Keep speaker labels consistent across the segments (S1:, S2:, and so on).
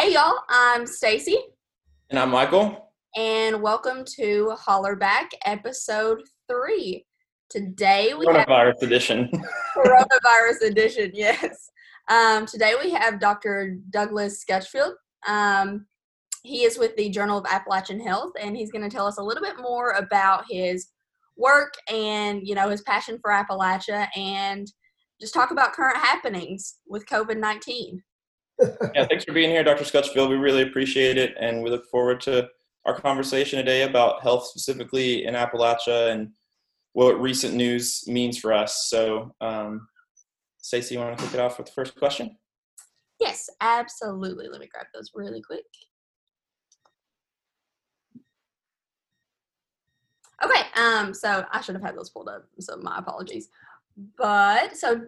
S1: Hey y'all, I'm Stacy.
S2: And I'm Michael.
S1: And welcome to Hollerback episode three. Today we
S2: coronavirus
S1: have
S2: edition.
S1: coronavirus edition, yes. Um, today we have Dr. Douglas Scutchfield. Um, he is with the Journal of Appalachian Health, and he's going to tell us a little bit more about his work and you know his passion for Appalachia, and just talk about current happenings with COVID nineteen.
S2: Yeah, thanks for being here, Dr. Scutchfield. We really appreciate it, and we look forward to our conversation today about health specifically in Appalachia and what recent news means for us. So, um, Stacey, you want to kick it off with the first question?
S1: Yes, absolutely. Let me grab those really quick. Okay, um, so I should have had those pulled up, so my apologies. But so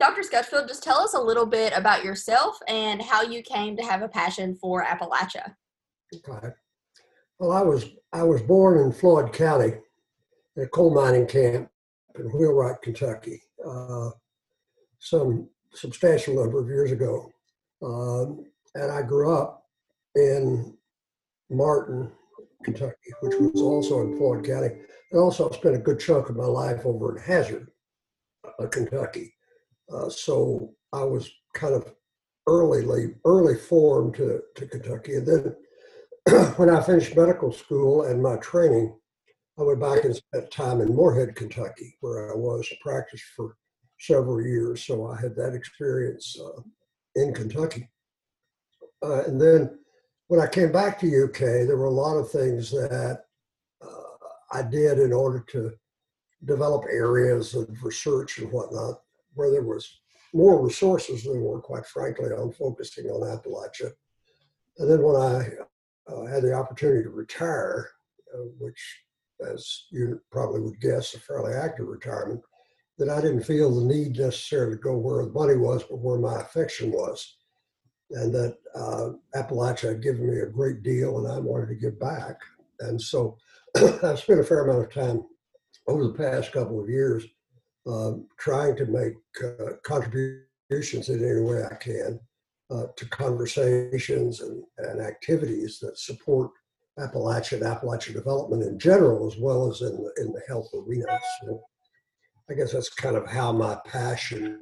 S1: Dr. Scutchfield, just tell us a little bit about yourself and how you came to have a passion for Appalachia.
S3: Okay. Well, I was I was born in Floyd County, at a coal mining camp in Wheelwright, Kentucky, uh, some substantial number of years ago, um, and I grew up in Martin, Kentucky, which was also in Floyd County. and also spent a good chunk of my life over in Hazard, uh, Kentucky. Uh, so I was kind of early, early formed to, to Kentucky. And then when I finished medical school and my training, I went back and spent time in Morehead, Kentucky, where I was practiced for several years. So I had that experience uh, in Kentucky. Uh, and then when I came back to UK, there were a lot of things that uh, I did in order to develop areas of research and whatnot where there was more resources than were, quite frankly, on focusing on Appalachia. And then when I uh, had the opportunity to retire, uh, which, as you probably would guess, a fairly active retirement, that I didn't feel the need necessarily to go where the money was, but where my affection was. And that uh, Appalachia had given me a great deal and I wanted to give back. And so I spent a fair amount of time over the past couple of years trying to make uh, contributions in any way I can uh, to conversations and, and activities that support Appalachian Appalachian development in general, as well as in the, in the health arena. So I guess that's kind of how my passion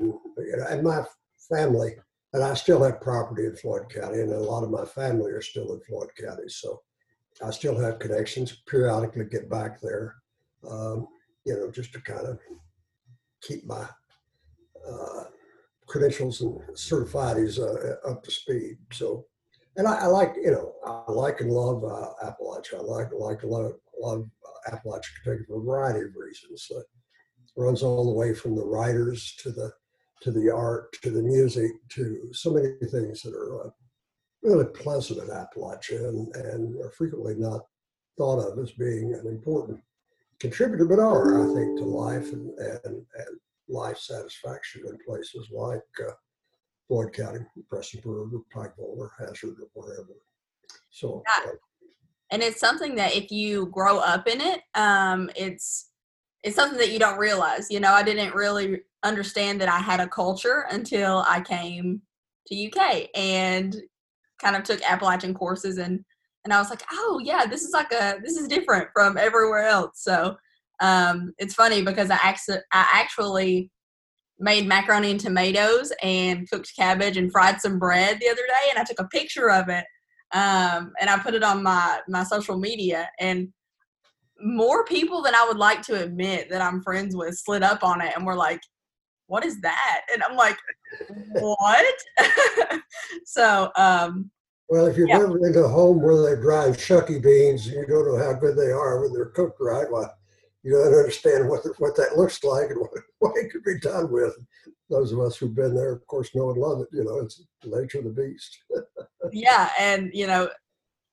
S3: and my family, and I still have property in Floyd County, and a lot of my family are still in Floyd County. So I still have connections. Periodically get back there, um, you know, just to kind of keep my uh, credentials and certificates uh, up to speed. So, and I, I, like, you know, I like and love uh, Appalachia. I like, like, love, love uh, Appalachia Kentucky for a variety of reasons. Uh, runs all the way from the writers to the to the art to the music to so many things that are uh, really pleasant in Appalachia and, and are frequently not thought of as being an important contributor, but are, I think, to life and, and, and life satisfaction in places like uh, Floyd County, Prestonsburg, or Pikeville, or Hazard, or wherever. So,
S1: yeah. uh, and it's something that if you grow up in it, um, it's it's something that you don't realize. You know, I didn't really understand that I had a culture until I came to UK and kind of took Appalachian courses and and I was like, oh yeah, this is like a this is different from everywhere else. So um, it's funny because I actually I actually made macaroni and tomatoes and cooked cabbage and fried some bread the other day, and I took a picture of it um, and I put it on my my social media and more people than I would like to admit that I'm friends with slid up on it and were like, what is that? And I'm like, what? so, um,
S3: well, if you've yeah. ever been to a home where they grind shucky beans and you don't know how good they are when they're cooked right, well, you don't understand what the, what that looks like and what, what it could be done with. Those of us who've been there, of course, know and love it. You know, it's the nature of the beast.
S1: yeah, and you know,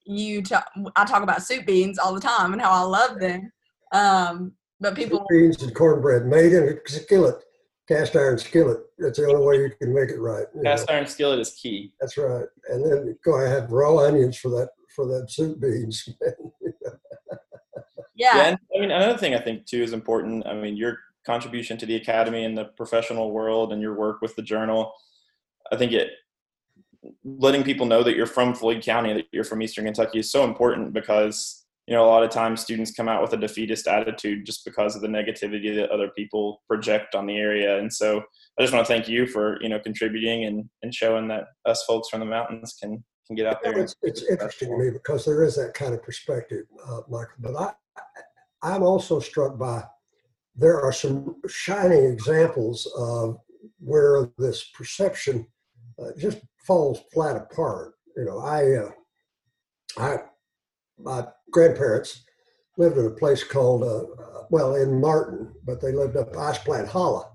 S1: you talk, I talk about soup beans all the time and how I love them. Um, but people soup
S3: beans and cornbread made in a skillet cast iron skillet. That's the only way you can make it right.
S2: Cast know. iron skillet is key.
S3: That's right. And then go ahead raw onions for that for that soup beans.
S1: yeah. yeah.
S2: And I mean another thing I think too is important. I mean your contribution to the academy and the professional world and your work with the journal. I think it letting people know that you're from Floyd County, that you're from Eastern Kentucky is so important because you know a lot of times students come out with a defeatist attitude just because of the negativity that other people project on the area. And so I just want to thank you for you know contributing and, and showing that us folks from the mountains can can get out there.
S3: It's, it's interesting to me because there is that kind of perspective, uh, Michael. But I I'm also struck by there are some shining examples of where this perception uh, just falls flat apart. You know, I, uh, I, my grandparents lived in a place called, uh, well, in Martin, but they lived up Ice Plant Hollow.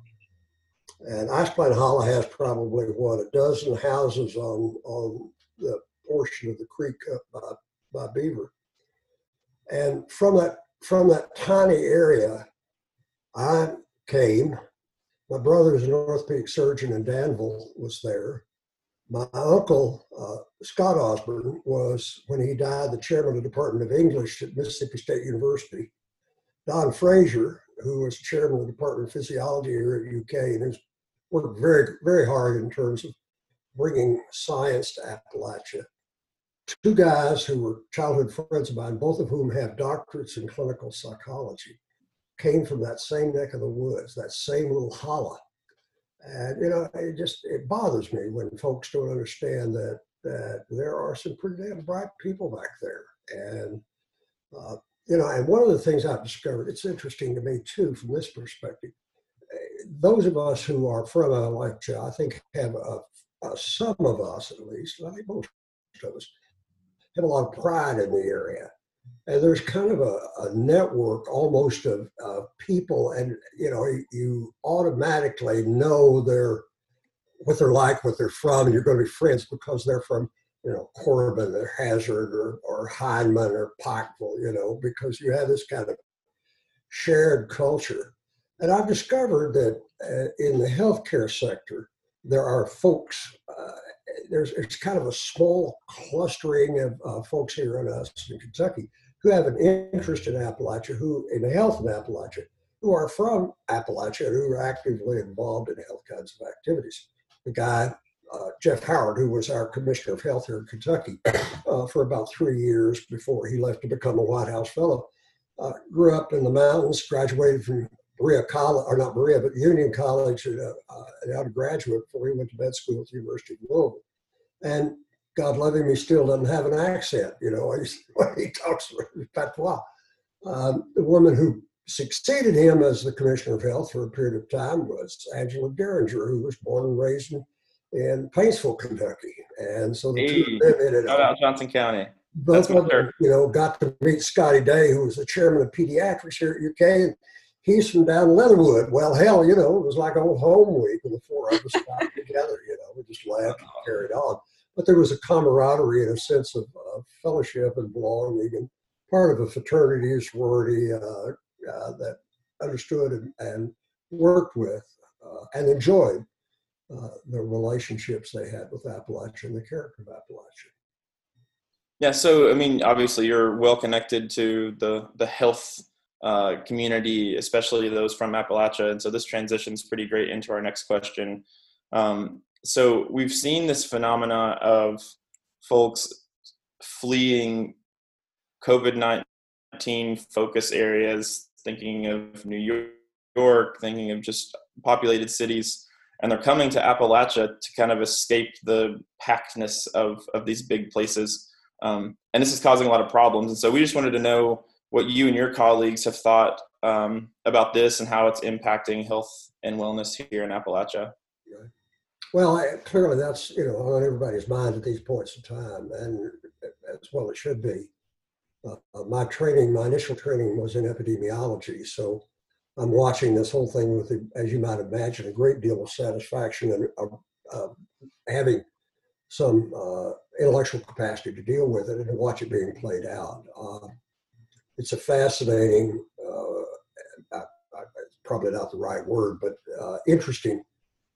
S3: And Ice Plant Hollow has probably what a dozen houses on on the portion of the creek up by, by Beaver. And from that from that tiny area, I came. My brother's an orthopedic surgeon in Danville was there. My uncle, uh, Scott Osborne, was, when he died, the chairman of the Department of English at Mississippi State University. Don Fraser, who was chairman of the Department of Physiology here at UK, and has worked very, very hard in terms of bringing science to Appalachia two guys who were childhood friends of mine, both of whom have doctorates in clinical psychology, came from that same neck of the woods, that same little hollow. And you know, it just it bothers me when folks don't understand that that there are some pretty damn bright people back there. And uh, you know, and one of the things I've discovered, it's interesting to me too, from this perspective. Those of us who are from Appalachia, I think, have a, a, some of us at least, I think most of us, have a lot of pride in the area. And there's kind of a, a network almost of, of people, and you know, you automatically know their what they're like, what they're from, and you're going to be friends because they're from, you know, Corbin or Hazard or, or Hindman or Pikeville, you know, because you have this kind of shared culture. And I've discovered that uh, in the healthcare sector, there are folks uh, there's it's kind of a small clustering of uh, folks here in us in Kentucky who have an interest in Appalachia, who in health of Appalachia, who are from Appalachia who are actively involved in health kinds of activities. The guy, uh, Jeff Howard, who was our commissioner of health here in Kentucky uh, for about three years before he left to become a White House fellow, uh, grew up in the mountains, graduated from Berea College, or not Berea, but Union College, and, uh, an undergraduate before he went to med school at the University of Louisville. And God love him, he still doesn't have an accent. You know, he talks patois. Um, the woman who succeeded him as the commissioner of health for a period of time was Angela Dearinger, who was born and raised in, in Paintsville, Kentucky. And so the
S2: hey, two of them ended up. Johnson County.
S3: Both of them, you know, got to meet Scotty Day, who was the chairman of pediatrics here at UK. And he's from down Leatherwood. Well, hell, you know, it was like old home week when the four of us got together. You know, we just laughed and carried on. But there was a camaraderie and a sense of uh, fellowship and belonging, and part of a fraternity or sorority uh, uh, that understood and, and worked with uh, and enjoyed uh, the relationships they had with Appalachia and the character of Appalachia.
S2: Yeah, so I mean, obviously, you're well connected to the the health uh, community, especially those from Appalachia. And so this transitions pretty great into our next question. Um, so we've seen this phenomena of folks fleeing COVID 19 focus areas, thinking of New York, thinking of just populated cities, and they're coming to Appalachia to kind of escape the packedness of, of these big places. Um, and this is causing a lot of problems. And so we just wanted to know what you and your colleagues have thought um, about this and how it's impacting health and wellness here in Appalachia.
S3: Well, I, clearly that's you know on everybody's mind at these points in time, and as well it should be. Uh, my training, my initial training was in epidemiology, so I'm watching this whole thing with, as you might imagine, a great deal of satisfaction and uh, uh, having some uh, intellectual capacity to deal with it and watch it being played out. Uh, it's a fascinating, uh, probably not the right word, but interesting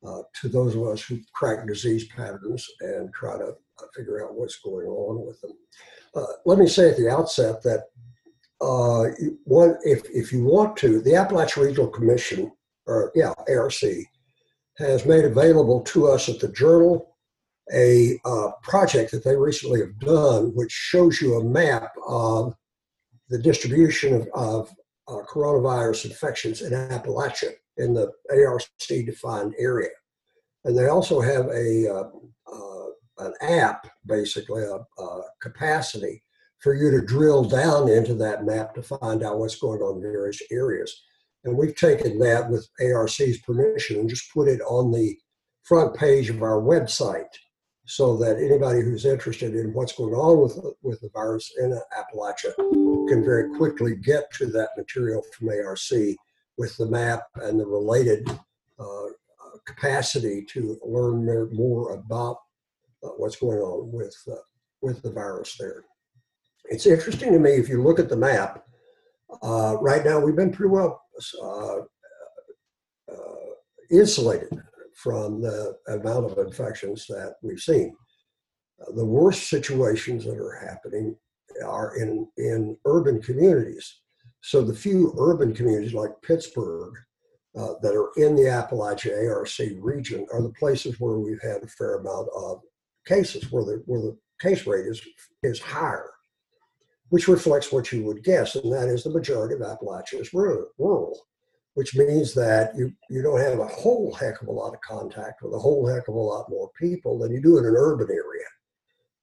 S3: uh, to those of us who crack disease patterns and try to uh, figure out what's going on with them. Uh, let me say at the outset that uh, one, if, if you want to, the Appalachian Regional Commission, or yeah, ARC, has made available to us at the Journal a uh, project that they recently have done, which shows you a map of the distribution of, of uh, coronavirus infections in Appalachia in the ARC defined area. And they also have a uh, uh, an app, basically a, a, capacity for you to drill down into that map to find out what's going on in various areas. And we've taken that with ARC's permission and just put it on the front page of our website so that anybody who's interested in what's going on with, with the virus in Appalachia can very quickly get to that material from ARC with the map and the related uh, capacity to learn more about uh, what's going on with, uh, with the virus there. It's interesting to me if you look at the map, uh, right now we've been pretty well uh, uh, insulated from the amount of infections that we've seen. The worst situations that are happening are in, in urban communities. So the few urban communities like Pittsburgh uh, that are in the Appalachia ARC region are the places where we've had a fair amount of cases, where the, where the case rate is, is higher, which reflects what you would guess, and that is the majority of Appalachia is rural which means that you, you don't have a whole heck of a lot of contact with a whole heck of a lot more people than you do in an urban area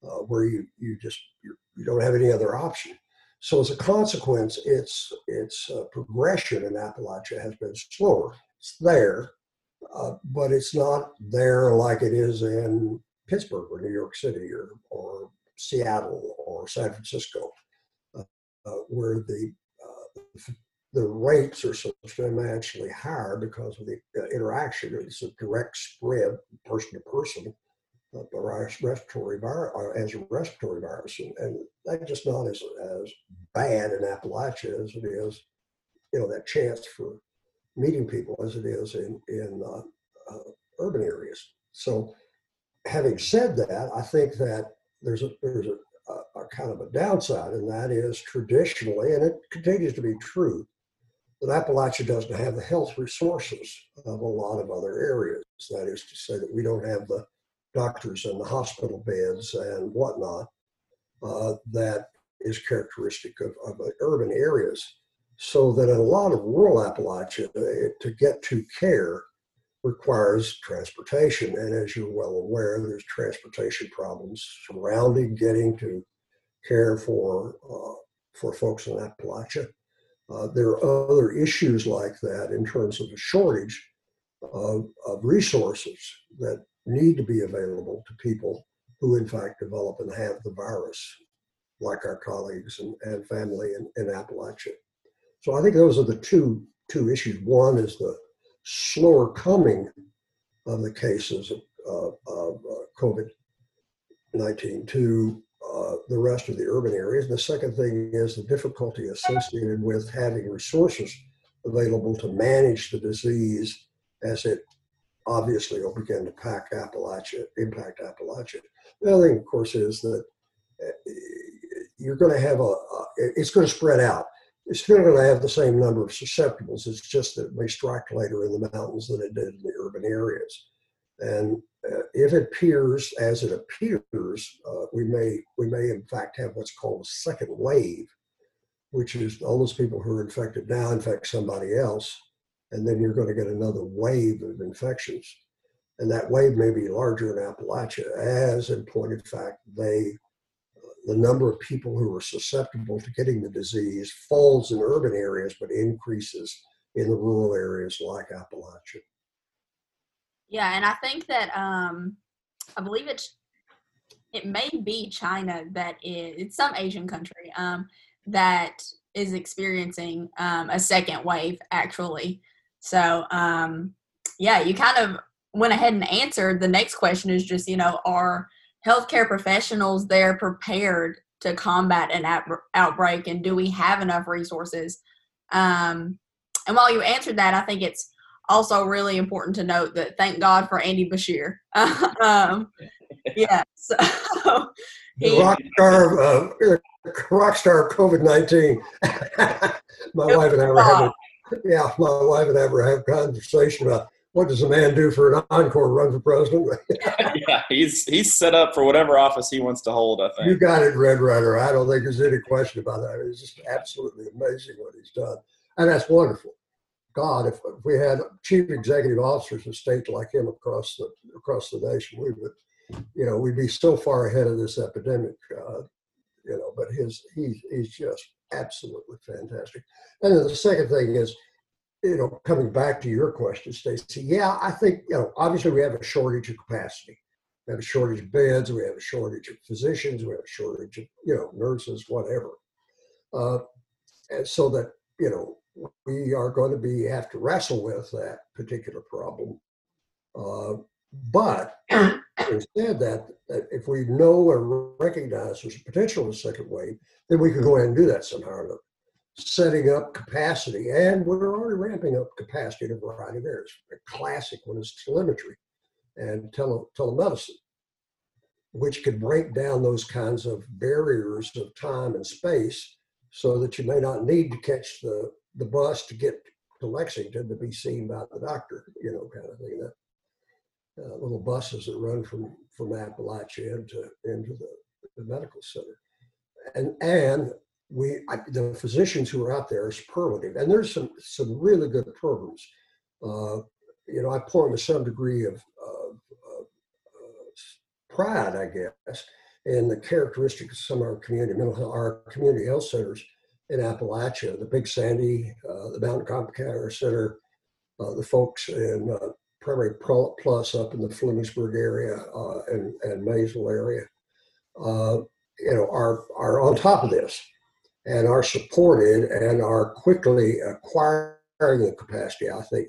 S3: uh, where you, you just you don't have any other option. So as a consequence, its its uh, progression in Appalachia has been slower. It's there, uh, but it's not there like it is in Pittsburgh or New York City or, or Seattle or San Francisco, uh, uh, where the uh, the rates are substantially higher because of the uh, interaction. It's a direct spread, person to person, respiratory virus uh, as a respiratory virus, and, and that's just not as as bad in Appalachia as it is, you know, that chance for meeting people as it is in in uh, uh, urban areas. So, having said that, I think that there's a there's a, a, a kind of a downside, and that is traditionally, and it continues to be true, that Appalachia doesn't have the health resources of a lot of other areas. That is to say that we don't have the doctors and the hospital beds and whatnot uh, that is characteristic of, of urban areas. So that in a lot of rural Appalachia, to get to care requires transportation. And as you're well aware, there's transportation problems surrounding getting to care for, uh, for folks in Appalachia. Uh, there are other issues like that in terms of a shortage of, of, resources that need to be available to people who, in fact, develop and have the virus, like our colleagues and, and family in, in Appalachia. So I think those are the two two issues. One is the slower coming of the cases of, of, of uh, COVID 19. to uh, the rest of the urban areas. And the second thing is the difficulty associated with having resources available to manage the disease as it obviously will begin to pack Appalachia, impact Appalachia. The other thing, of course, is that uh, you're going to have a, it's going to spread out. It's still going to have the same number of susceptibles. It's just that it may strike later in the mountains than it did in the urban areas. And uh, if it appears as it appears, uh, we may we may in fact have what's called a second wave, which is all those people who are infected now infect somebody else, and then you're going to get another wave of infections, and that wave may be larger in Appalachia, as in point of fact they the number of people who are susceptible to getting the disease falls in urban areas but increases in the rural areas like Appalachia.
S1: Yeah, and I think that um, I believe it's it may be China that is it's some Asian country um, that is experiencing um, a second wave actually. So um, yeah, you kind of went ahead and answered. The next question is just you know are healthcare professionals there prepared to combat an outbreak and do we have enough resources? Um, and while you answered that, I think it's also really important to note that thank God for Andy Beshear. um, yeah, so
S3: he, rock star, uh, rock star COVID nineteen. my wife and I were having, yeah, my wife and I were having a conversation about what does a man do for an encore run for president?
S2: yeah, he's he's set up for whatever office he wants to hold. I think
S3: you got it, Red Ryder. I don't think there's any question about that. It's just absolutely amazing what he's done, and that's wonderful. God, if, if we had chief executive officers of state like him across the across the nation, we would, you know, we'd be so far ahead of this epidemic. Uh, you know, but his he's he's just absolutely fantastic. And then the second thing is you know, coming back to your question, Stacy, yeah, I think, you know, obviously we have a shortage of capacity. We have a shortage of beds, we have a shortage of physicians, we have a shortage of, you know, nurses, whatever. Uh, and so that, you know, we are going to be have to wrestle with that particular problem. Uh, but instead that, that if we know or recognize there's a potential of a second wave, then we can go ahead and do that somehow or another setting up capacity, and we're already ramping up capacity in a variety of areas. A classic one is telemetry and tele, telemedicine, which could break down those kinds of barriers of time and space so that you may not need to catch the, the bus to get to Lexington to be seen by the doctor, you know, kind of thing. That uh, little buses that run from, from Appalachia into, into the, the medical center. And, and we I, the physicians who are out there are superlative, and there's some some really good programs. Uh, you know, I point to some degree of, of, of uh, pride, I guess, in the characteristics of some of our community mental health, our community health centers in Appalachia, the Big Sandy, uh, the Mountain Complicator Center, uh, the folks in uh, Primary Plus up in the Flemingsburg area uh, and, and Maysville area, you know, are, are on top of this and are supported and are quickly acquiring the capacity, I think,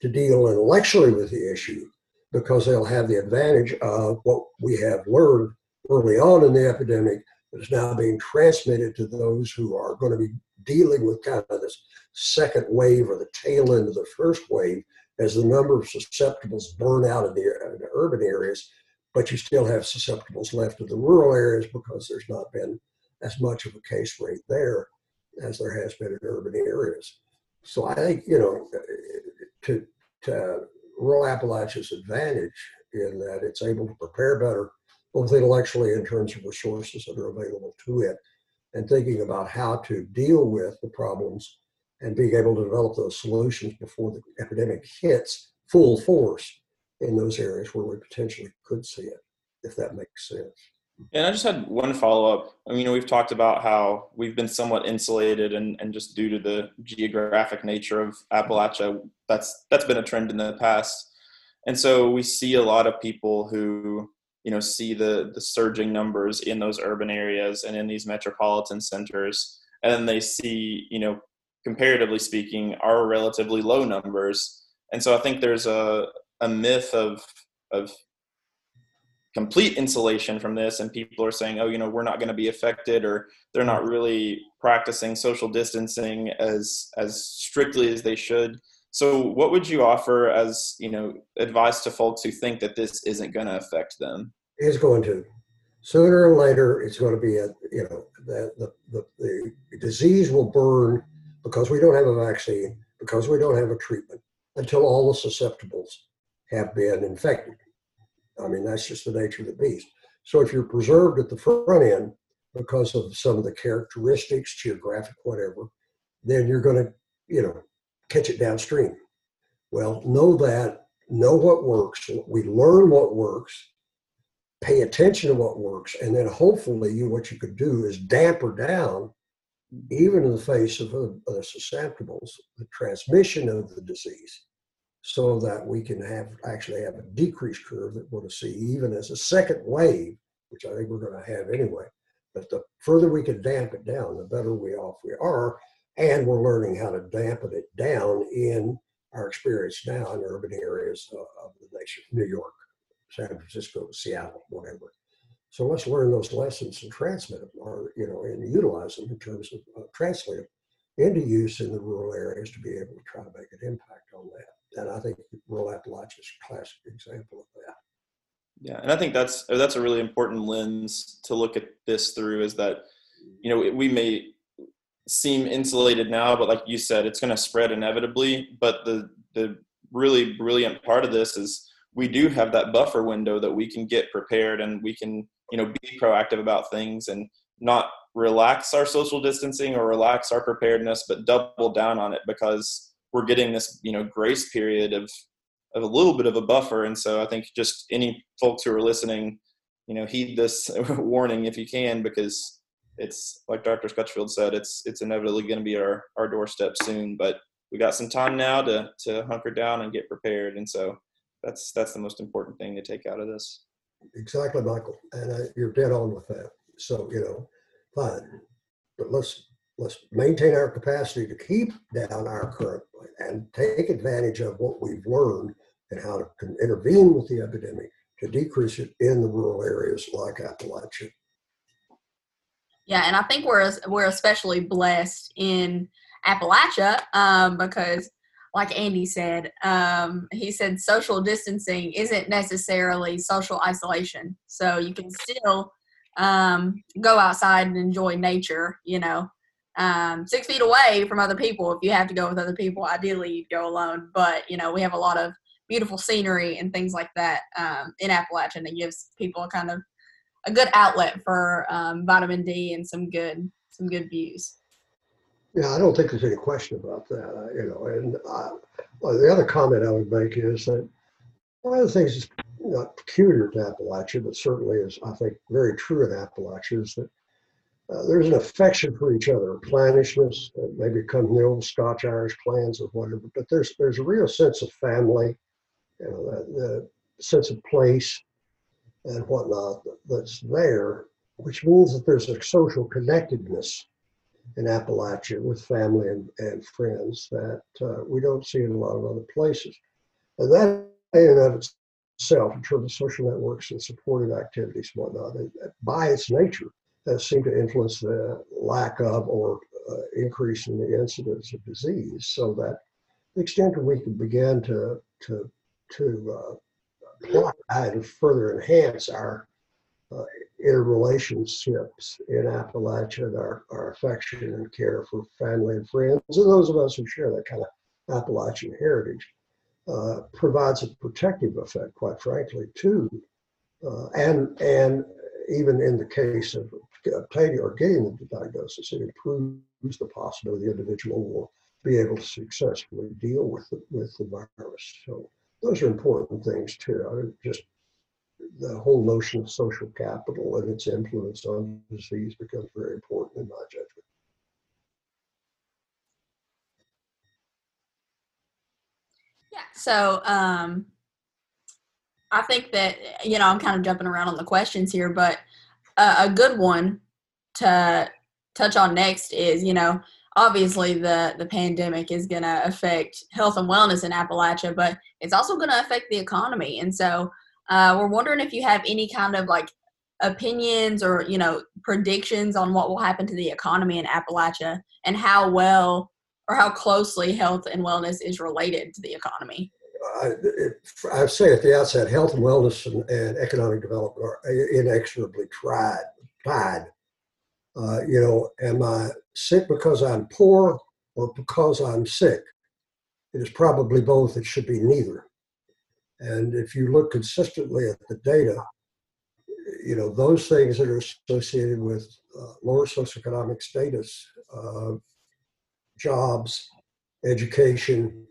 S3: to deal intellectually with the issue because they'll have the advantage of what we have learned early on in the epidemic that is now being transmitted to those who are going to be dealing with kind of this second wave or the tail end of the first wave as the number of susceptibles burn out in the, in the urban areas, but you still have susceptibles left in the rural areas because there's not been as much of a case rate there as there has been in urban areas. So I think, you know, uh, to, to rural Appalachia's advantage in that it's able to prepare better, both intellectually in terms of resources that are available to it, and thinking about how to deal with the problems and being able to develop those solutions before the epidemic hits full force in those areas where we potentially could see it, if that makes sense.
S2: And I just had one follow up. I mean, we've talked about how we've been somewhat insulated, and, and just due to the geographic nature of Appalachia, that's that's been a trend in the past. And so we see a lot of people who you know see the the surging numbers in those urban areas and in these metropolitan centers, and then they see you know comparatively speaking are relatively low numbers. And so I think there's a a myth of of complete insulation from this and people are saying oh you know we're not going to be affected or they're not really practicing social distancing as as strictly as they should. So what would you offer as you know advice to folks who think that this isn't going to affect them?
S3: It's going to. Sooner or later it's going to be a you know the the, the, the disease will burn because we don't have a vaccine because we don't have a treatment until all the susceptibles have been infected I mean, that's just the nature of the beast. So if you're preserved at the front end because of some of the characteristics, geographic, whatever, then you're going to, you know, catch it downstream. Well, know that, know what works. We learn what works, pay attention to what works, and then hopefully you what you could do is damper down, even in the face of the susceptibles, the transmission of the disease so that we can have actually have a decreased curve that we're going to see even as a second wave, which I think we're going to have anyway. But the further we can damp it down, the better we off we are. And we're learning how to dampen it down in our experience now in urban areas uh, of the nation, New York, San Francisco, Seattle, whatever. So let's learn those lessons and transmit them, or you know, and utilize them in terms of uh, translate them into use in the rural areas to be able to try to make an impact on that and I think rural Appalachia is a classic example of that.
S2: Yeah, and I think that's that's a really important lens to look at this through. Is that you know we may seem insulated now, but like you said, it's going to spread inevitably. But the the really brilliant part of this is we do have that buffer window that we can get prepared and we can you know be proactive about things and not relax our social distancing or relax our preparedness but double down on it because we're getting this you know grace period of of a little bit of a buffer. And so i think just any folks who are listening you know heed this warning if you can because it's like dr scutchfield said it's it's inevitably going to be our our doorstep soon. But we got some time now to to hunker down and get prepared. And so that's that's the most important thing to take out of this
S3: exactly michael. And uh, you're dead on with that. So you know fine. But let's let's maintain our capacity to keep down our current and take advantage of what we've learned and how to intervene with the epidemic to decrease it in the rural areas like Appalachia.
S1: Yeah, and I think we're we're especially blessed in Appalachia um, because, like Andy said, um, he said social distancing isn't necessarily social isolation. So you can still um, go outside and enjoy nature. You know, um, six feet away from other people. If you have to go with other people, ideally you'd go alone. But you know, we have a lot of beautiful scenery and things like that um, in Appalachian it gives people kind of a good outlet for um, vitamin D and some good some good views.
S3: Yeah, I don't think there's any question about that. Uh, you know, and uh, well, the other comment I would make is that one of the things that's not peculiar to Appalachia, but certainly is I think very true in Appalachia is that uh, there's an affection for each other, clannishness, uh, maybe come from the old Scotch Irish clans or whatever, but there's there's a real sense of family you know, the sense of place and whatnot that's there, which means that there's a social connectedness in Appalachia with family and, and friends that uh, we don't see in a lot of other places. And that in and of itself, in terms of social networks and supportive activities and whatnot, it, by its nature, has seemed to influence the lack of or uh, increase in the incidence of disease. So that the extent that we can begin to, to to uh, and further enhance our uh, interrelationships in Appalachia, our, our affection and care for family and friends, and those of us who share that kind of Appalachian heritage, uh, provides a protective effect, quite frankly, too. Uh, and and even in the case of obtaining or getting the diagnosis, it improves the possibility the individual will be able to successfully deal with the, with the virus. So those are important things too. I just the whole notion of social capital and its influence on disease becomes very important in my judgment.
S1: Yeah. So um, I think that you know I'm kind of jumping around on the questions here, but uh, a good one to touch on next is you know obviously the the pandemic is going to affect health and wellness in Appalachia, but it's also going to affect the economy. And so uh, we're wondering if you have any kind of like opinions or you know predictions on what will happen to the economy in Appalachia and how well or how closely health and wellness is related to the economy.
S3: I, I say at the outset, health and wellness and, and economic development are inexorably tried, tied. Uh, you know, am I sick because I'm poor or because I'm sick? It is probably both. It should be neither. And if you look consistently at the data, you know, those things that are associated with uh, lower socioeconomic status, uh, jobs, education,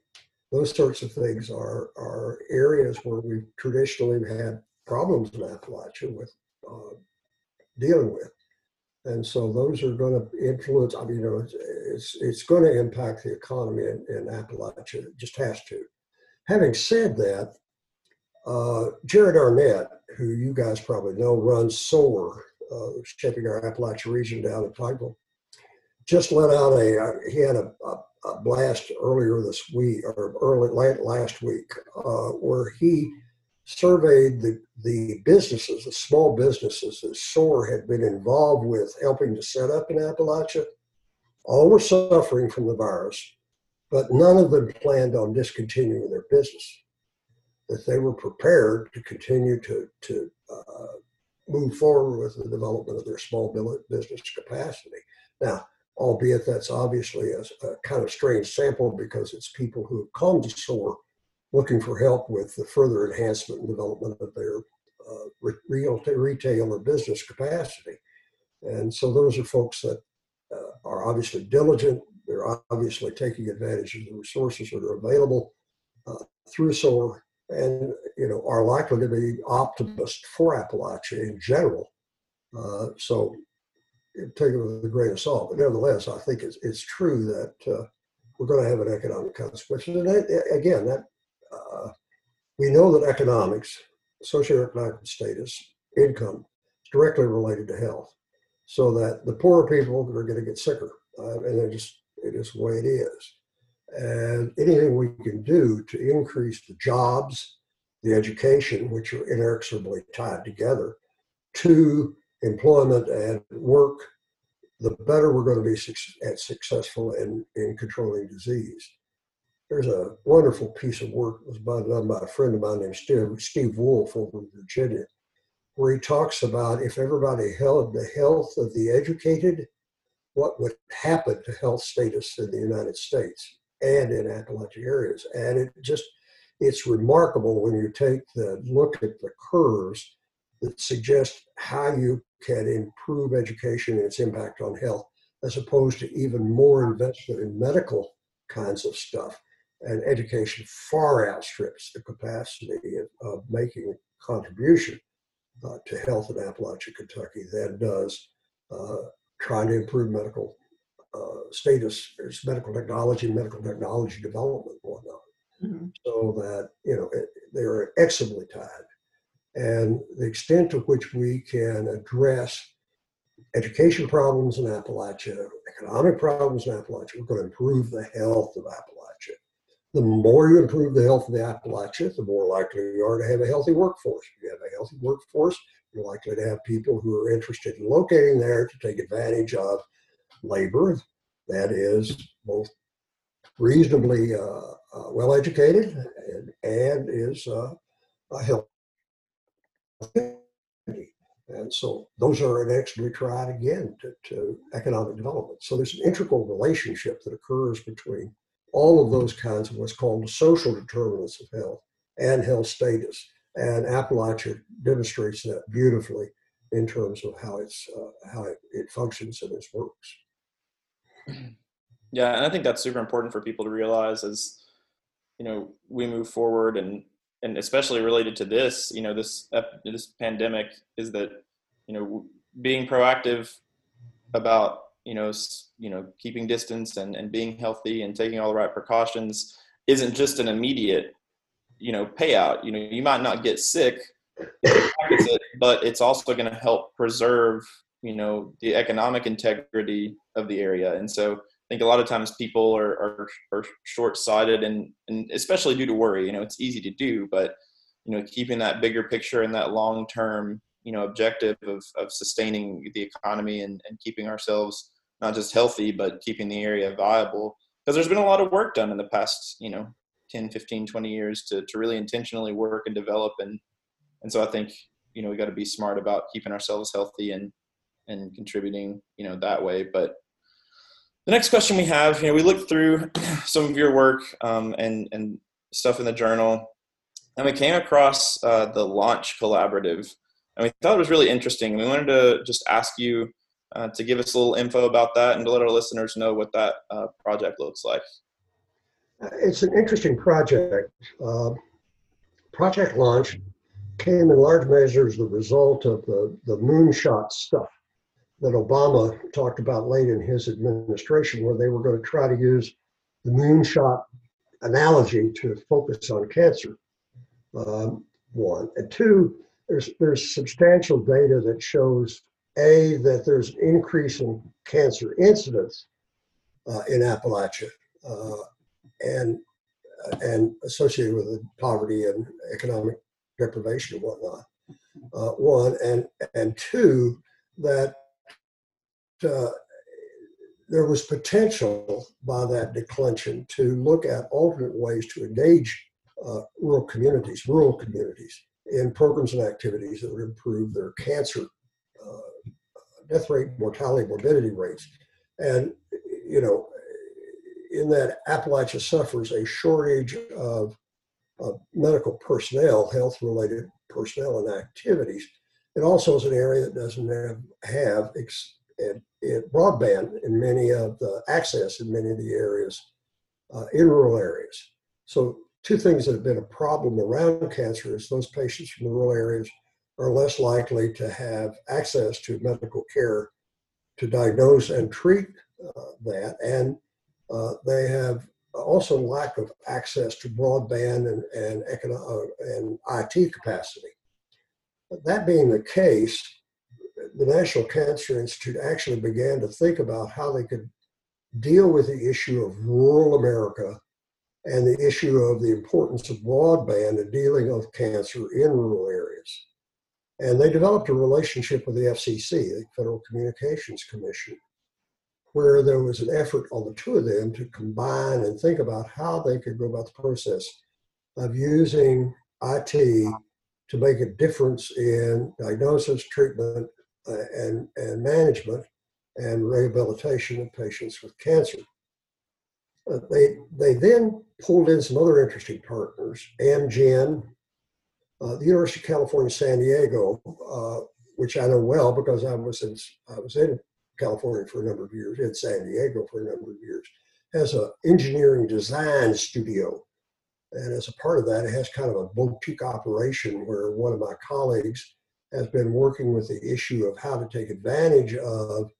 S3: those sorts of things are, are areas where we've traditionally had problems in Appalachia with uh, dealing with. And so those are going to influence, I mean, you know, it's, it's, it's going to impact the economy in, in, Appalachia. It just has to. Having said that, uh, Jared Arnett, who you guys probably know, runs SOAR, uh, shaping our Appalachia region down in Pikeville, just let out a, uh, he had a, a, a, blast earlier this week, or early, late last week, uh, where he surveyed the, the businesses, the small businesses that SOAR had been involved with helping to set up in Appalachia. All were suffering from the virus, but none of them planned on discontinuing their business. That they were prepared to continue to, to uh, move forward with the development of their small business capacity. Now, albeit that's obviously a, a kind of strange sample because it's people who have come to SOAR looking for help with the further enhancement and development of their uh, real retail or business capacity. And so those are folks that uh, are obviously diligent. They're obviously taking advantage of the resources that are available uh, through SOAR and you know are likely to be optimists for Appalachia in general. Uh, so take it with a grain of salt, but nevertheless, I think it's, it's true that uh, we're going to have an economic consequence. And that, again, that uh, we know that economics, socioeconomic status, income, is directly related to health. So that the poorer people are going to get sicker, uh, and it just it is the way it is. And anything we can do to increase the jobs, the education, which are inexorably tied together, to employment and work, the better we're going to be su- successful in, in controlling disease. There's a wonderful piece of work that was done by a friend of mine named Steve, Steve Woolf over in Virginia, where he talks about if everybody held the health of the educated, what would happen to health status in the United States and in Appalachian areas. And it just, it's remarkable when you take the look at the curves that suggest how you can improve education and its impact on health, as opposed to even more investment in medical kinds of stuff. And education far outstrips the capacity of, of making a contribution uh, to health in Appalachia, Kentucky than does uh, trying to improve medical uh, status, medical technology, medical technology development on. Mm-hmm. So that, you know, it, they're inexorably tied and the extent to which we can address education problems in Appalachia, economic problems in Appalachia, we're going to improve the health of Appalachia. The more you improve the health of the Appalachia, the more likely you are to have a healthy workforce. If you have a healthy workforce, you're likely to have people who are interested in locating there to take advantage of labor that is both reasonably uh, uh, well educated and, and is uh, healthy and so those are inexorably tied again to, to, economic development. So there's an integral relationship that occurs between all of those kinds of what's called the social determinants of health and health status. And Appalachia demonstrates that beautifully in terms of how it's uh, how it, it functions and its works.
S2: Yeah, and I think that's super important for people to realize as you know we move forward and and especially related to this, you know, this this pandemic is that you know being proactive about you know you know keeping distance and and being healthy and taking all the right precautions isn't just an immediate you know payout. You know, you might not get sick, but it's also going to help preserve you know the economic integrity of the area, and so I think a lot of times people are, are, are short-sighted and, and especially due to worry, you know, it's easy to do, but, you know, keeping that bigger picture and that long-term, you know, objective of, of sustaining the economy and, and keeping ourselves not just healthy, but keeping the area viable. Because there's been a lot of work done in the past, you know, 10, 15, 20 years to, to really intentionally work and develop. And, and so I think, you know, we got to be smart about keeping ourselves healthy and, and contributing, you know, that way. But the next question we have, you know, we looked through some of your work um, and and stuff in the journal, and we came across uh, the Launch Collaborative, and we thought it was really interesting. We wanted to just ask you uh, to give us a little info about that and to let our listeners know what that uh, project looks like.
S3: It's an interesting project. Uh, project Launch came in large measure as the result of the, the moonshot stuff that Obama talked about late in his administration, where they were going to try to use the moonshot analogy to focus on cancer. Um, one and two, there's there's substantial data that shows a that there's an increase in cancer incidence uh, in Appalachia, uh, and uh, and associated with poverty and economic deprivation and whatnot. Uh, one and and two that uh, there was potential by that declension to look at alternate ways to engage uh, rural communities, rural communities, in programs and activities that would improve their cancer uh, death rate, mortality, morbidity rates. And, you know, in that Appalachia suffers a shortage of of medical personnel, health related personnel and activities. It also is an area that doesn't have, have ex, it broadband in many of the access in many of the areas uh, in rural areas. So two things that have been a problem around cancer is those patients from rural areas are less likely to have access to medical care to diagnose and treat uh, that, and uh, they have also lack of access to broadband and and, econo- uh, and IT capacity. That being the case, the National Cancer Institute actually began to think about how they could deal with the issue of rural America and the issue of the importance of broadband in dealing with cancer in rural areas. And they developed a relationship with the FCC, the Federal Communications Commission, where there was an effort on the two of them to combine and think about how they could go about the process of using IT to make a difference in diagnosis, treatment, and, and management and rehabilitation of patients with cancer. Uh, they, they then pulled in some other interesting partners, Amgen, uh, the University of California, San Diego, uh, which I know well because I was in, I was in California for a number of years, in San Diego for a number of years, has an engineering design studio. And as a part of that, it has kind of a boutique operation where one of my colleagues has been working with the issue of how to take advantage of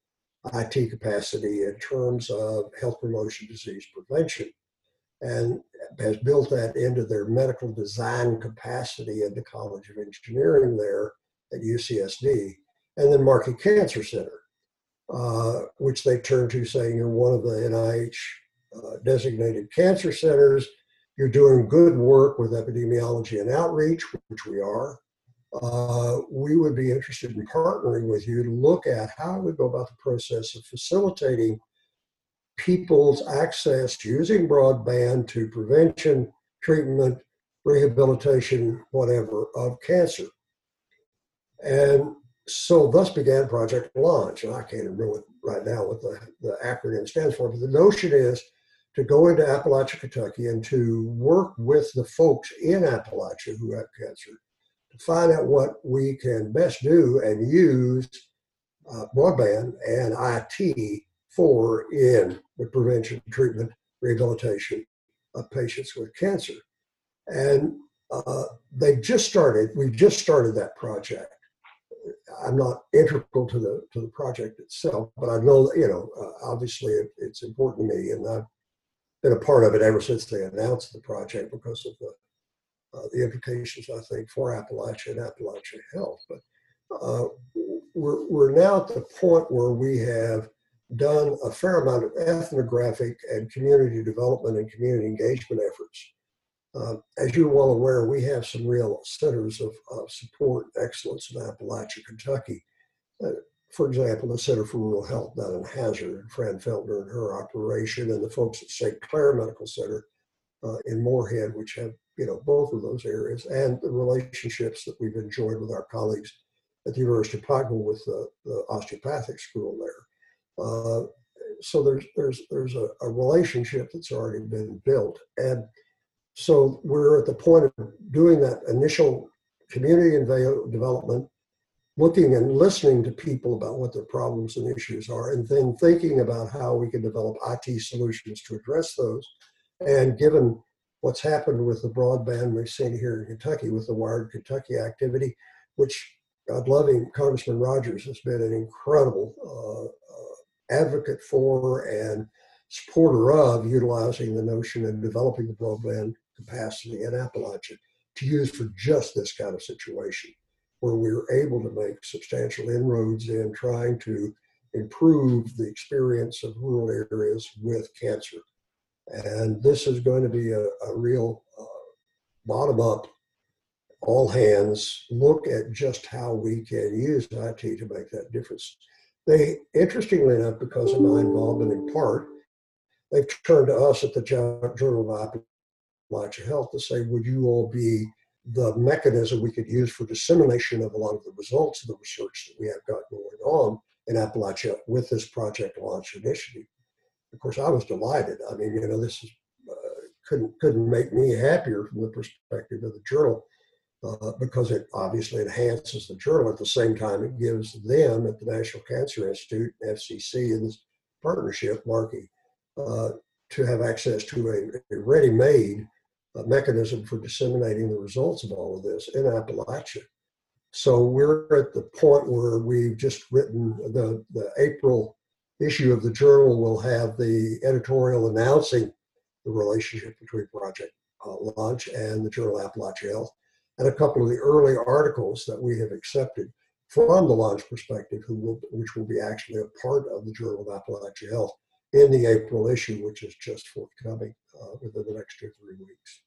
S3: IT capacity in terms of health promotion, disease prevention, and has built that into their medical design capacity at the College of Engineering there at UCSD, and then Markey Cancer Center, uh, which they turn to saying you're one of the NIH uh, designated cancer centers. You're doing good work with epidemiology and outreach, which we are. Uh, we would be interested in partnering with you to look at how we go about the process of facilitating people's access using broadband to prevention, treatment, rehabilitation, whatever, of cancer. And so thus began Project Launch. And I can't remember right now what the, the acronym stands for, but the notion is to go into Appalachia, Kentucky, and to work with the folks in Appalachia who have cancer find out what we can best do and use uh, broadband and IT for in the prevention, treatment, rehabilitation of patients with cancer. And uh, they just started, we've just started that project. I'm not integral to the to the project itself, but I know you know uh, obviously it, it's important to me, and I've been a part of it ever since they announced the project because of the the implications I think for Appalachia and Appalachia Health. But uh, we're we're now at the point where we have done a fair amount of ethnographic and community development and community engagement efforts. Uh, as you're well aware, we have some real centers of, of support excellence in Appalachia, Kentucky. Uh, for example, the Center for Rural Health down in Hazard, Fran Feltner and her operation, and the folks at St. Claire Medical Center uh, in Morehead, which have you know both of those areas, and the relationships that we've enjoyed with our colleagues at the University of Pikeville with the, the osteopathic school there. Uh, so there's there's there's a, a, relationship that's already been built, and so we're at the point of doing that initial community and development, looking and listening to people about what their problems and issues are, and then thinking about how we can develop IT solutions to address those. And given what's happened with the broadband we've seen here in Kentucky with the Wired Kentucky activity, which God loving Congressman Rogers has been an incredible uh, advocate for and supporter of utilizing the notion and developing the broadband capacity in Appalachia to use for just this kind of situation, where we were able to make substantial inroads in trying to improve the experience of rural areas with cancer. And this is going to be a, a real uh, bottom up, all hands look at just how we can use IT to make that difference. They, interestingly enough, because of my involvement in part, they've turned to us at the Journal of Appalachia Health to say, would you all be the mechanism we could use for dissemination of a lot of the results of the research that we have got going on in Appalachia with this Project Launch initiative. Of course, I was delighted. I mean, you know, this is uh, couldn't couldn't make me happier from the perspective of the journal uh, because it obviously enhances the journal. At the same time, it gives them at the National Cancer Institute, FCC, in this partnership, Markey, uh, to have access to a, a ready-made uh, mechanism for disseminating the results of all of this in Appalachia. So we're at the point where we've just written the, the April issue of the journal will have the editorial announcing the relationship between Project uh, Launch and the Journal Appalachia Health, and a couple of the early articles that we have accepted from the launch perspective, who will, which will be actually a part of the Journal of Appalachia Health in the April issue, which is just forthcoming uh, within the next two or three weeks.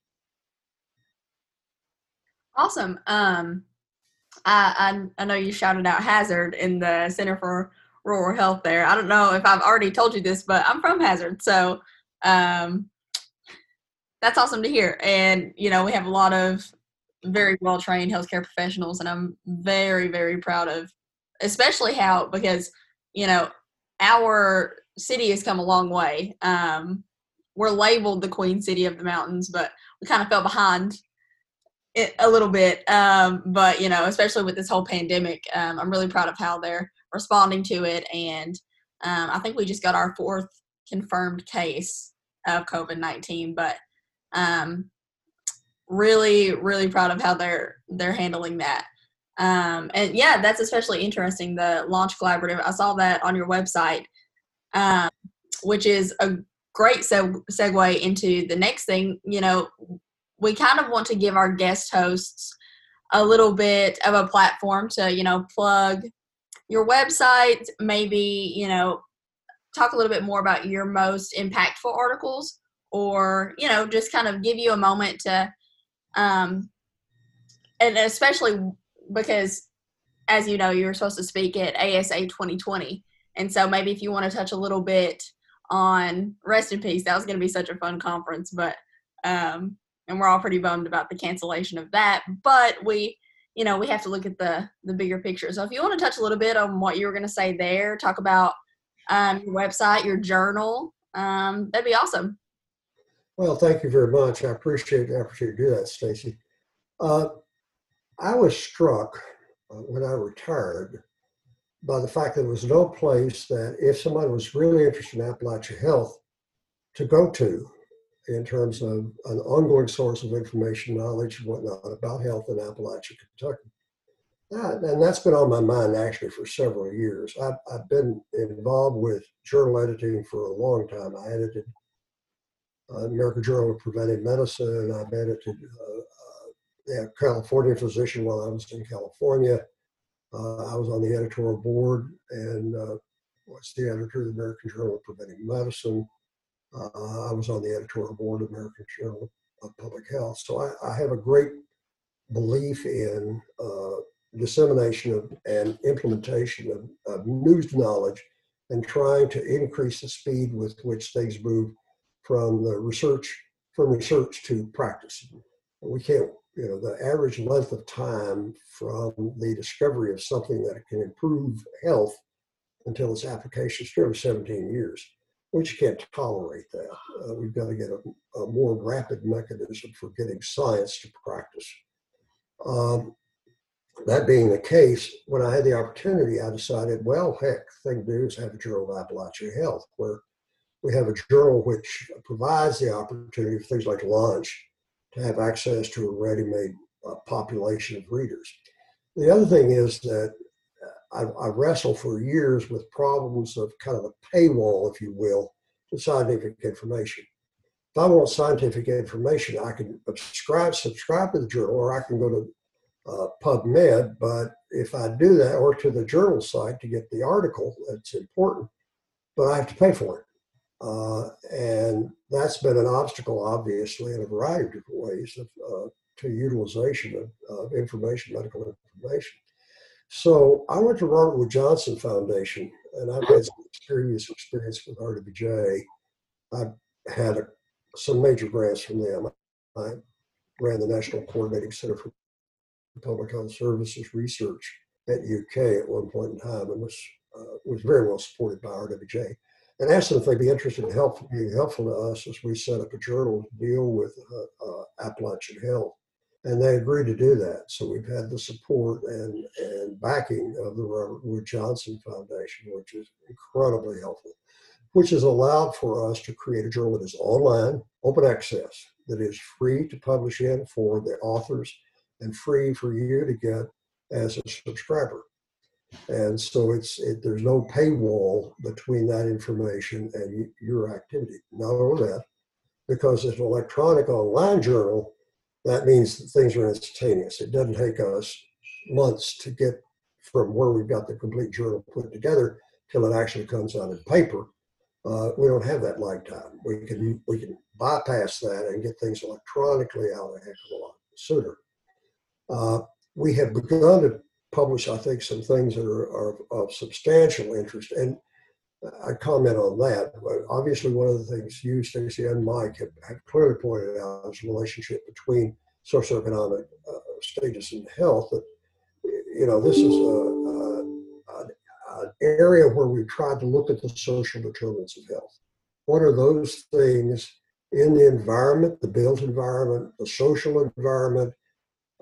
S1: Awesome. Um, I, I I know you shouted out Hazard in the Center for Rural Health there. I don't know if I've already told you this, but I'm from Hazard, so um, that's awesome to hear. And you know, we have a lot of very well trained healthcare professionals, and I'm very very proud of, especially how because you know our city has come a long way. Um, we're labeled the Queen City of the Mountains, but we kind of fell behind a little bit. Um, but you know, especially with this whole pandemic, um, I'm really proud of how they're responding to it. And um, I think we just got our fourth confirmed case of COVID 19, but um, really, really proud of how they're they're handling that. Um, and yeah, that's especially interesting. The launch collaborative. I saw that on your website, um, which is a great seg- segue into the next thing. You know, we kind of want to give our guest hosts a little bit of a platform to you know plug your website maybe you know talk a little bit more about your most impactful articles or you know just kind of give you a moment to um and especially because as you know you were supposed to speak at asa 2020 and so maybe if you want to touch a little bit on rest in peace that was going to be such a fun conference but um and we're all pretty bummed about the cancellation of that. But we, you know, we have to look at the the bigger picture. So if you want to touch a little bit on what you were going to say there, talk about um, your website, your journal, um, that'd be awesome.
S3: Well, thank you very much. I appreciate the opportunity to do that, Stacy. Uh, I was struck uh, when I retired by the fact that there was no place that if someone was really interested in Appalachia health to go to in terms of an ongoing source of information, knowledge, and whatnot about health in Appalachia, Kentucky. That, and that's been on my mind actually for several years. I've, I've been involved with journal editing for a long time. I edited uh, American Journal of Preventive Medicine. I've edited uh, uh, California Physician while I was in California. Uh, I was on the editorial board and uh, was the editor of the American Journal of Preventive Medicine. Uh, I was on the editorial board of American Journal of Public Health. So I, I have a great belief in uh, dissemination of, and implementation of, of news knowledge and trying to increase the speed with which things move from the research from research to practice. We can't, you know, the average length of time from the discovery of something that can improve health until its application is still 17 years we just can't tolerate that. Uh, we've got to get a, a, more rapid mechanism for getting science to practice. Um, that being the case, when I had the opportunity, I decided, well, heck, the thing to do is have a Journal of Appalachia Health, where we have a journal which provides the opportunity for things like launch to have access to a ready-made uh, population of readers. The other thing is that I, I wrestled for years with problems of kind of a paywall, if you will, to scientific information. If I want scientific information, I can subscribe subscribe to the journal, or I can go to uh, PubMed. But if I do that, or to the journal site to get the article, that's important. But I have to pay for it, uh, and that's been an obstacle, obviously, in a variety of different ways of, uh, to utilization of, of information, medical information. So I went to Robert Wood Johnson Foundation, and I've had some previous experience with RWJ. I had a, some major grants from them. I ran the National Coordinating Center for Public Health Services Research at UK at one point in time, and was uh, was very well supported by RWJ. and asked them if they'd be interested in help, being helpful to us as we set up a journal to deal with uh, uh, Appalachian health. And they agreed to do that. So we've had the support and, and backing of the Robert Wood Johnson Foundation, which is incredibly helpful, which has allowed for us to create a journal that is online, open access, that is free to publish in for the authors and free for you to get as a subscriber. And so it's it, there's no paywall between that information and your activity. Not only that, because it's an electronic online journal, that means that things are instantaneous. It doesn't take us months to get from where we've got the complete journal put together till it actually comes out in paper. Uh, we don't have that lag time. We can we can bypass that and get things electronically out a heck of a lot sooner. Uh, we have begun to publish, I think, some things that are, are of substantial interest. And I comment on that. But obviously, one of the things you, Stacy, and Mike have, have clearly pointed out is the relationship between socioeconomic uh, status and health. That you know, this is a, a, an area where we've tried to look at the social determinants of health. What are those things in the environment, the built environment, the social environment,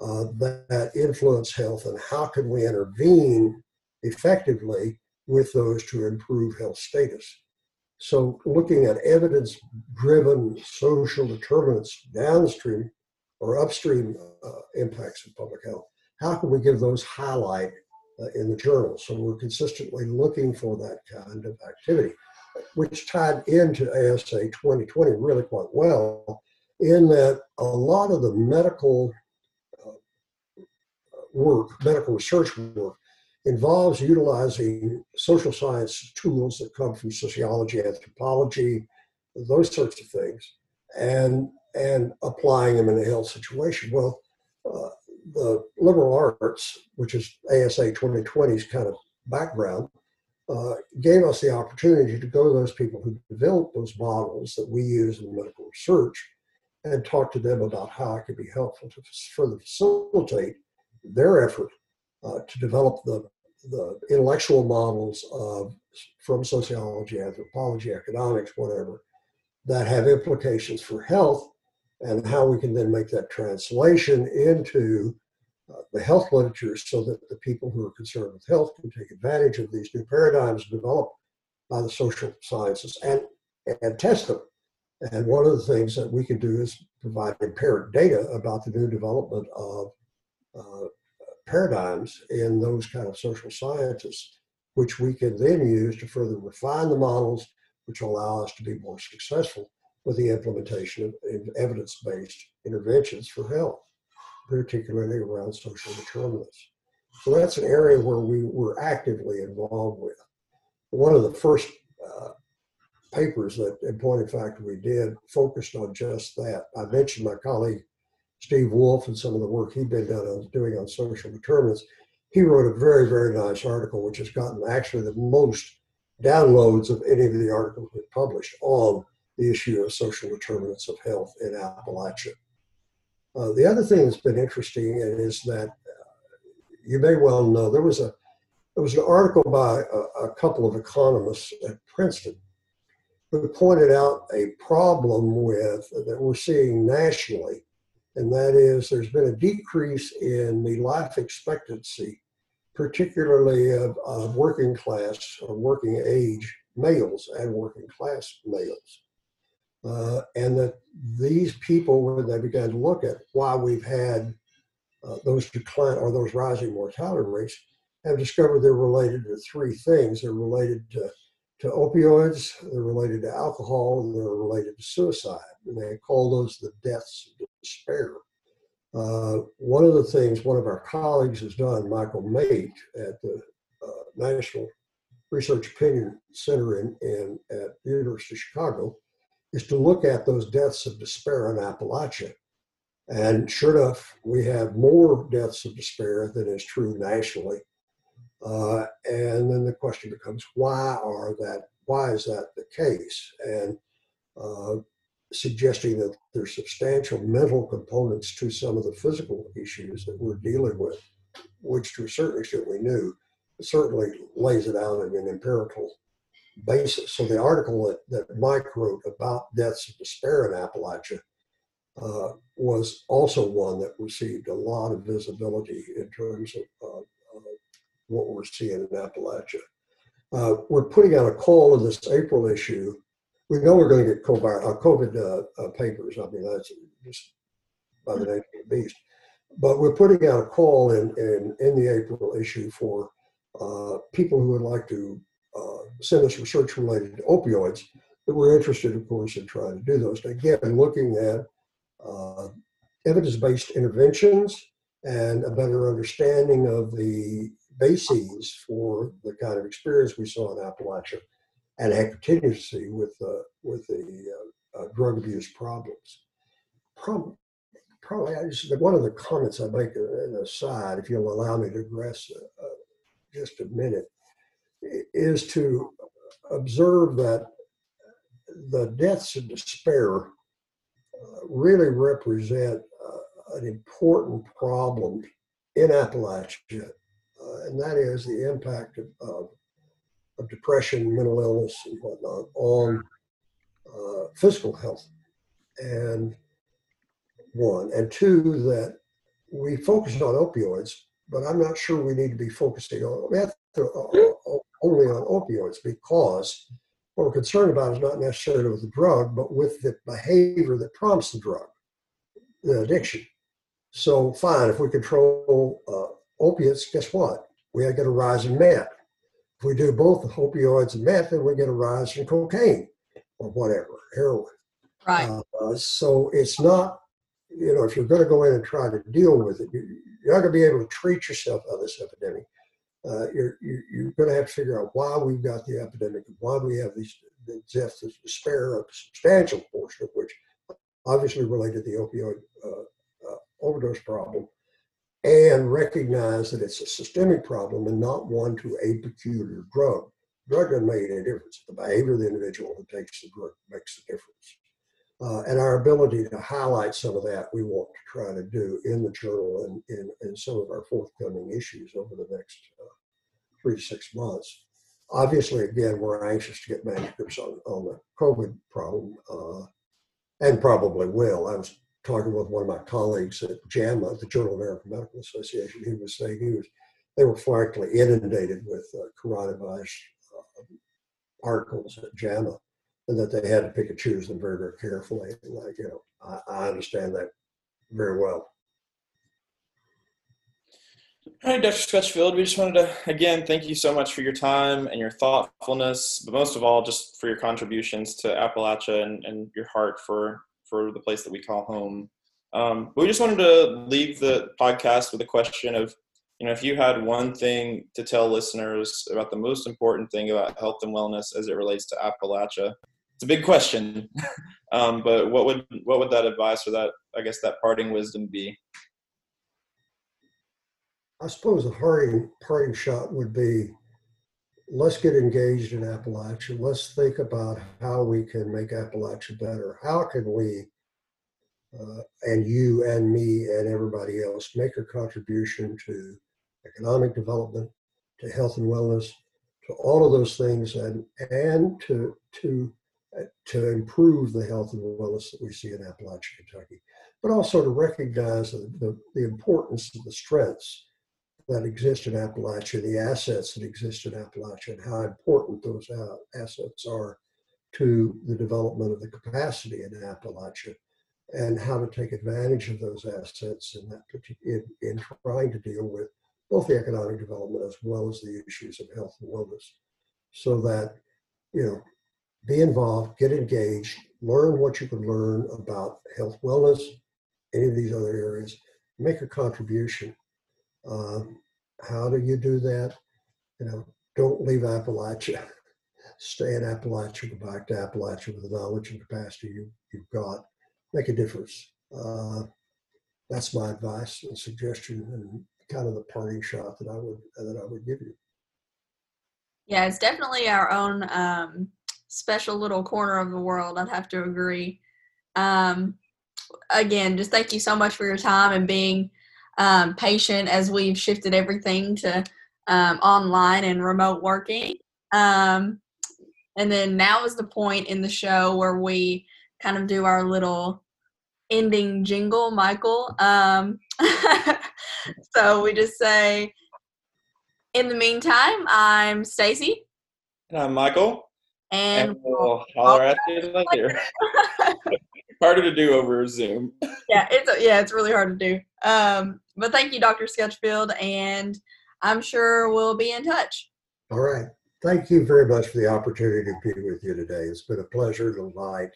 S3: uh, that, that influence health and how can we intervene effectively with those to improve health status. So, looking at evidence driven social determinants downstream or upstream uh, impacts of public health, how can we give those highlight uh, in the journal? So, we're consistently looking for that kind of activity, which tied into ASA 2020 really quite well, in that a lot of the medical work, medical research work, involves utilizing social science tools that come from sociology, anthropology, those sorts of things, and and applying them in a health situation. Well, uh, the liberal arts, which is ASA 2020's kind of background, uh, gave us the opportunity to go to those people who developed those models that we use in medical research and talk to them about how it could be helpful to further facilitate their effort uh, to develop the, the intellectual models of from sociology, anthropology, economics, whatever, that have implications for health and how we can then make that translation into uh, the health literature so that the people who are concerned with health can take advantage of these new paradigms developed by the social sciences and, and test them. And one of the things that we can do is provide empiric data about the new development of uh, paradigms in those kind of social scientists, which we can then use to further refine the models, which allow us to be more successful with the implementation of evidence-based interventions for health, particularly around social determinants. So that's an area where we were actively involved with. One of the first uh, papers that, in point of fact, we did focused on just that. I mentioned my colleague Steve Woolf and some of the work he'd been on, doing on social determinants, he wrote a very, very nice article, which has gotten actually the most downloads of any of the articles we've published on the issue of social determinants of health in Appalachia. Uh, the other thing that's been interesting is that uh, you may well know there was a there was an article by a, a couple of economists at Princeton who pointed out a problem with that we're seeing nationally and that is there's been a decrease in the life expectancy, particularly of, of working class or working age males and working class males. Uh, and that these people, when they began to look at why we've had uh, those decline or those rising mortality rates, have discovered they're related to three things. They're related to, to opioids, they're related to alcohol, and they're related to suicide. And they call those the deaths of despair. Uh, one of the things one of our colleagues has done, Michael Meit at the uh, National Research Opinion Center in, in, at the University of Chicago, is to look at those deaths of despair in Appalachia. And sure enough, we have more deaths of despair than is true nationally. Uh, and then the question becomes, why are that? Why is that the case? And uh, suggesting that there's substantial mental components to some of the physical issues that we're dealing with, which to a certain extent we knew, certainly lays it out in an empirical basis. So the article that, that Mike wrote about deaths of despair in Appalachia uh, was also one that received a lot of visibility in terms of uh, what we're seeing in Appalachia. Uh, we're putting out a call in this April issue. We know we're going to get COVID, COVID papers. I mean, that's just by the name of the beast. But we're putting out a call in, in, in the April issue for uh, people who would like to uh, send us research related to opioids that we're interested, of course, in trying to do those. Again, looking at uh, evidence-based interventions and a better understanding of the bases for the kind of experience we saw in Appalachia and continue to see with, uh, with the uh, uh, drug abuse problems. Problem, probably one of the comments I make an aside, if you'll allow me to address uh, uh, just a minute, is to observe that the deaths of despair uh, really represent uh, an important problem in Appalachia, uh, and that is the impact of, of, of, depression, mental illness, and whatnot on uh, physical health. And one. And two, that we focus on opioids, but I'm not sure we need to be focusing on only on opioids because what we're concerned about is not necessarily with the drug, but with the behavior that prompts the drug, the addiction. So, fine, if we control uh, opiates, guess what? We are going to rise in meth. If we do both opioids and meth, then we're going to rise in cocaine or whatever, heroin.
S1: Right.
S3: Uh, so it's not you know, if you're going to go in and try to deal with it, you, are not going to be able to treat yourself out of this epidemic. Uh, you're, you, are going to have to figure out why we've got the epidemic and why we have these deaths despair, a substantial portion of which obviously related to the opioid uh, uh, overdose problem, and recognize that it's a systemic problem and not one to a peculiar drug. Drug doesn't make any difference. The behavior of the individual who takes the drug makes the difference. Uh, and our ability to highlight some of that we want to try to do in the journal and in, in some of our forthcoming issues over the next uh, three to six months. Obviously, again, we're anxious to get manuscripts on, on the COVID problem, uh, and probably will. I was talking with one of my colleagues at JAMA, the Journal of American Medical Association. He was saying he was they were frankly inundated with uh, coronavirus uh, articles at JAMA and that they had to pick and choose them very, very carefully. Like, you know, I, I understand that very well.
S2: All right, Dr. Scutchfield, we just wanted to, again, thank you so much for your time and your thoughtfulness, but most of all, just for your contributions to Appalachia and, and your heart for, for the place that we call home. Um, we just wanted to leave the podcast with a question of, you know, if you had one thing to tell listeners about the most important thing about health and wellness as it relates to Appalachia, it's a big question. um, but what would what would that advice or that I guess that parting wisdom be?
S3: I suppose a parting parting shot would be let's get engaged in Appalachia. Let's think about how we can make Appalachia better. How can we, uh, and you and me and everybody else, make a contribution to economic development, to health and wellness, to all of those things, and and to to to improve the health and wellness that we see in Appalachia, Kentucky, but also to recognize the, the, the, importance of the strengths that exist in Appalachia, the assets that exist in Appalachia, and how important those uh, assets are to the development of the capacity in Appalachia, and how to take advantage of those assets in, that, in, in trying to deal with both the economic development as well as the issues of health and wellness, so that you know be involved, get engaged, learn what you can learn about health, wellness, any of these other areas, make a contribution. Um, how do you do that? You know, don't leave Appalachia. Stay in Appalachia, go back to Appalachia with the knowledge and capacity you, you've got. Make a difference. Uh, that's my advice and suggestion and kind of the parting shot that I would that I would give you.
S1: Yeah, it's definitely our own um, special little corner of the world. I'd have to agree. Um, again, just thank you so much for your time and being um, patient as we've shifted everything to um, online and remote working. Um, And then now is the point in the show where we kind of do our little ending jingle, Michael. Um, so we just say, in the meantime, I'm Stacy.
S2: And I'm Michael.
S1: And,
S2: and we'll holler at you later. Harder to do over Zoom.
S1: yeah, it's yeah, it's really hard to do. Um, but thank you, Dr. Scutchfield, and I'm sure we'll be in touch.
S3: All right. Thank you very much for the opportunity to be with you today. It's been a pleasure and a delight.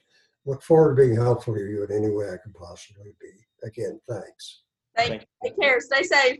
S3: Look forward to being helpful to you in any way I can possibly be. Again, thanks.
S1: Thank, take care. Stay safe.